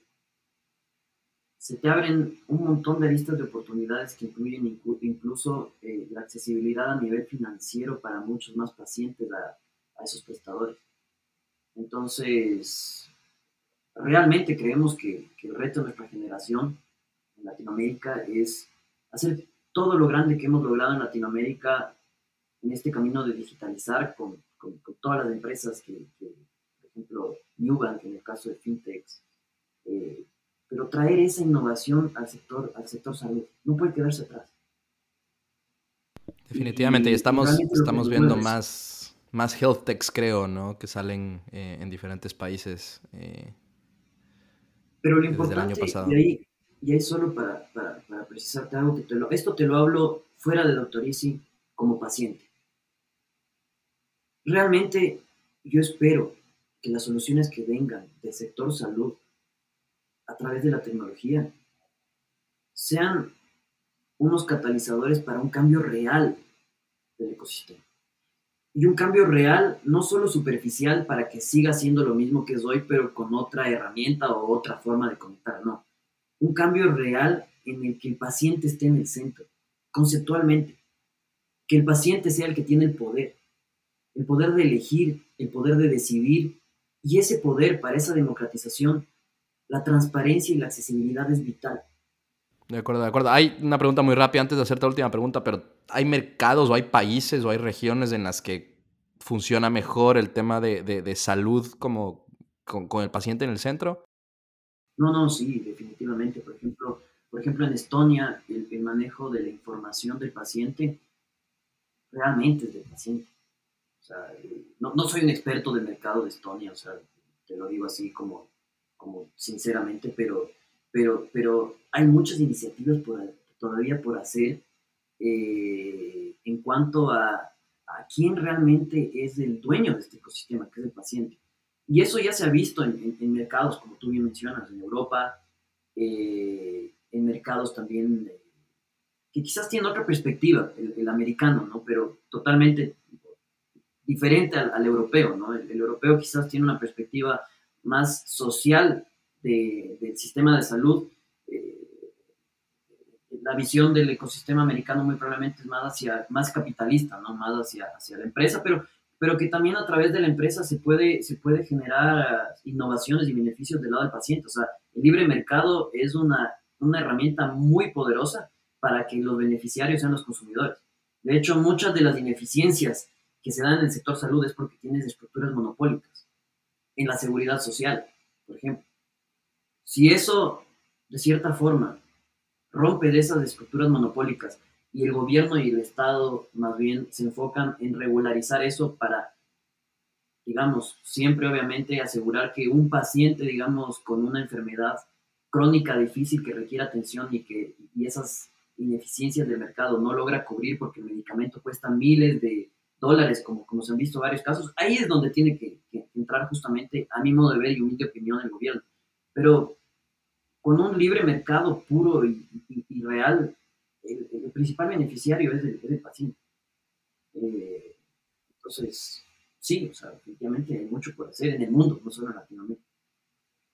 Se te abren un montón de listas de oportunidades que incluyen incluso eh, la accesibilidad a nivel financiero para muchos más pacientes a, esos prestadores. Entonces, realmente creemos que, que, el reto de nuestra generación en Latinoamérica es hacer todo lo grande que hemos logrado en Latinoamérica en este camino de digitalizar con, con, todas las empresas que, por ejemplo, Nubank en el caso de FinTechs, eh, pero traer esa innovación al sector, al sector salud, no puede quedarse atrás. Definitivamente, y, estamos, estamos viendo más, más health techs, creo, ¿no? Que salen eh, en diferentes países. Eh, pero lo importante, y ahí, y ahí solo para, para, precisarte algo, que te lo, esto te lo hablo fuera de Doctorici como paciente. Realmente yo espero que las soluciones que vengan del sector salud a través de la tecnología sean unos catalizadores para un cambio real del ecosistema. Y un cambio real, no solo superficial para que siga siendo lo mismo que es hoy, pero con otra herramienta o otra forma de conectar, no. Un cambio real en el que el paciente esté en el centro, conceptualmente. Que el paciente sea el que tiene el poder, el poder de elegir, el poder de decidir, y ese poder para esa democratización, la transparencia y la accesibilidad es vital. De acuerdo, de acuerdo. Hay una pregunta muy rápida antes de hacerte la última pregunta, pero ¿hay mercados o hay países o hay regiones en las que funciona mejor el tema de, de, salud como con, el paciente en el centro? No, no, sí, definitivamente. Por ejemplo, por ejemplo en Estonia, el, el manejo de la información del paciente realmente es del paciente. O sea, no, no, soy un experto del mercado de Estonia, o sea, te lo digo así como, como sinceramente, pero pero, pero hay muchas iniciativas todavía por hacer eh, en cuanto a, a, quién realmente es el dueño de este ecosistema, que es el paciente. Y eso ya se ha visto en, mercados, como tú bien mencionas, en Europa, eh, en mercados también que quizás tienen otra perspectiva, el, americano, ¿no? Pero totalmente diferente al, europeo, ¿no? El, el, europeo quizás tiene una perspectiva más social del sistema de salud, eh, la visión del ecosistema americano muy probablemente es más, hacia, más capitalista, ¿no? más hacia, hacia la empresa, pero, pero que también a través de la empresa se puede, se puede generar innovaciones y beneficios del lado del paciente. O sea, el libre mercado es una, una herramienta muy poderosa para que los beneficiarios sean los consumidores. De hecho, muchas de las ineficiencias que se dan en el sector salud es porque tienes estructuras monopólicas. En la seguridad social, por ejemplo. Si eso, de cierta forma, rompe de esas estructuras monopólicas y el gobierno y el Estado más bien se enfocan en regularizar eso para, digamos, siempre obviamente asegurar que un paciente, digamos, con una enfermedad crónica difícil que requiere atención y que y esas ineficiencias del mercado no logra cubrir porque el medicamento cuesta miles de dólares, como, como se han visto varios casos, ahí es donde tiene que, que entrar justamente, a mi modo de ver y humilde opinión, el gobierno. Pero con un libre mercado puro y, real, el, principal beneficiario es el, paciente. Eh, entonces, sí, o sea, definitivamente hay mucho por hacer en el mundo, no solo en Latinoamérica.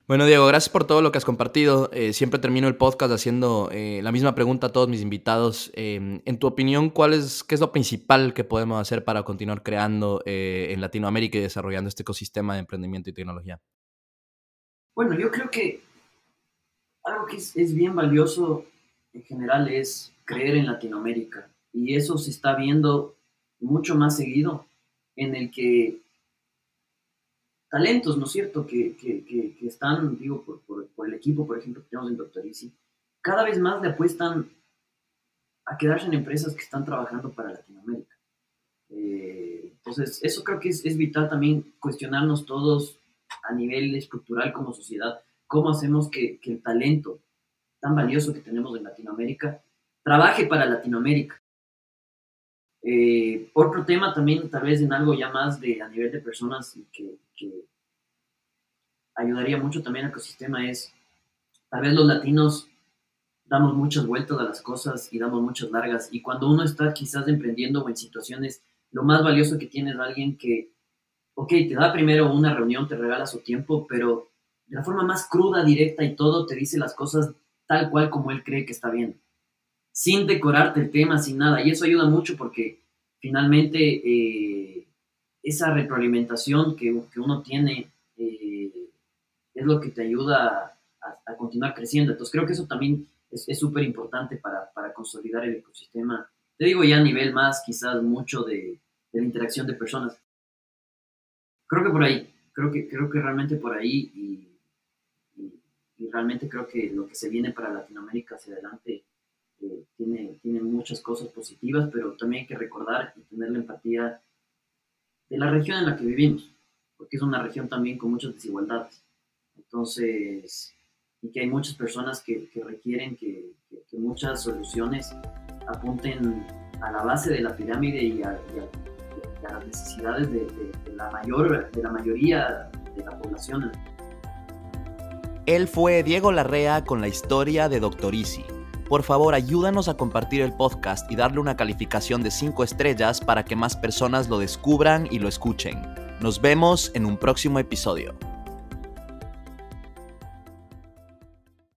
Bueno, Diego, gracias por todo lo que has compartido. Eh, siempre termino el podcast haciendo eh, la misma pregunta a todos mis invitados. en tu opinión, ¿cuál es, ¿qué es lo principal que podemos hacer para continuar creando en Latinoamérica y desarrollando este ecosistema de emprendimiento y tecnología? Bueno, yo creo que algo que es, bien valioso en general es creer en Latinoamérica. Y eso se está viendo mucho más seguido en el que talentos, ¿no es cierto?, que, están, digo, por, el equipo, por ejemplo, que tenemos en Doctor Easy, cada vez más le apuestan a quedarse en empresas que están trabajando para Latinoamérica. Eh, entonces, eso creo que es, es vital también cuestionarnos todos a nivel estructural como sociedad, cómo hacemos que, el talento tan valioso que tenemos en Latinoamérica trabaje para Latinoamérica. Eh, otro tema también, tal vez en algo ya más de a nivel de personas y que, ayudaría mucho también al ecosistema es, tal vez los latinos damos muchas vueltas a las cosas y damos muchas largas y cuando uno está quizás emprendiendo o en situaciones, lo más valioso que tiene es alguien que ok, te da primero una reunión, te regala su tiempo, pero de la forma más cruda, directa y todo, te dice las cosas tal cual como él cree que está bien, sin decorarte el tema, sin nada. Y eso ayuda mucho porque finalmente eh, esa retroalimentación que, uno tiene es lo que te ayuda a, continuar creciendo. Entonces creo que eso también es súper importante para, para, consolidar el ecosistema te digo ya a nivel más quizás mucho de, de la interacción de personas. Creo que por ahí, creo que, creo que realmente por ahí y, y, realmente creo que lo que se viene para Latinoamérica hacia adelante eh, tiene, tiene muchas cosas positivas, pero también hay que recordar y tener la empatía de la región en la que vivimos, porque es una región también con muchas desigualdades. Entonces, y que hay muchas personas que, que requieren que, que, muchas soluciones apunten a la base de la pirámide y a, las necesidades de, de, la mayor, de la mayoría de la población. Él fue Diego Larrea con la historia de Doctor Easy. Por favor, ayúdanos a compartir el podcast y darle una calificación de 5 estrellas para que más personas lo descubran y lo escuchen. Nos vemos en un próximo episodio.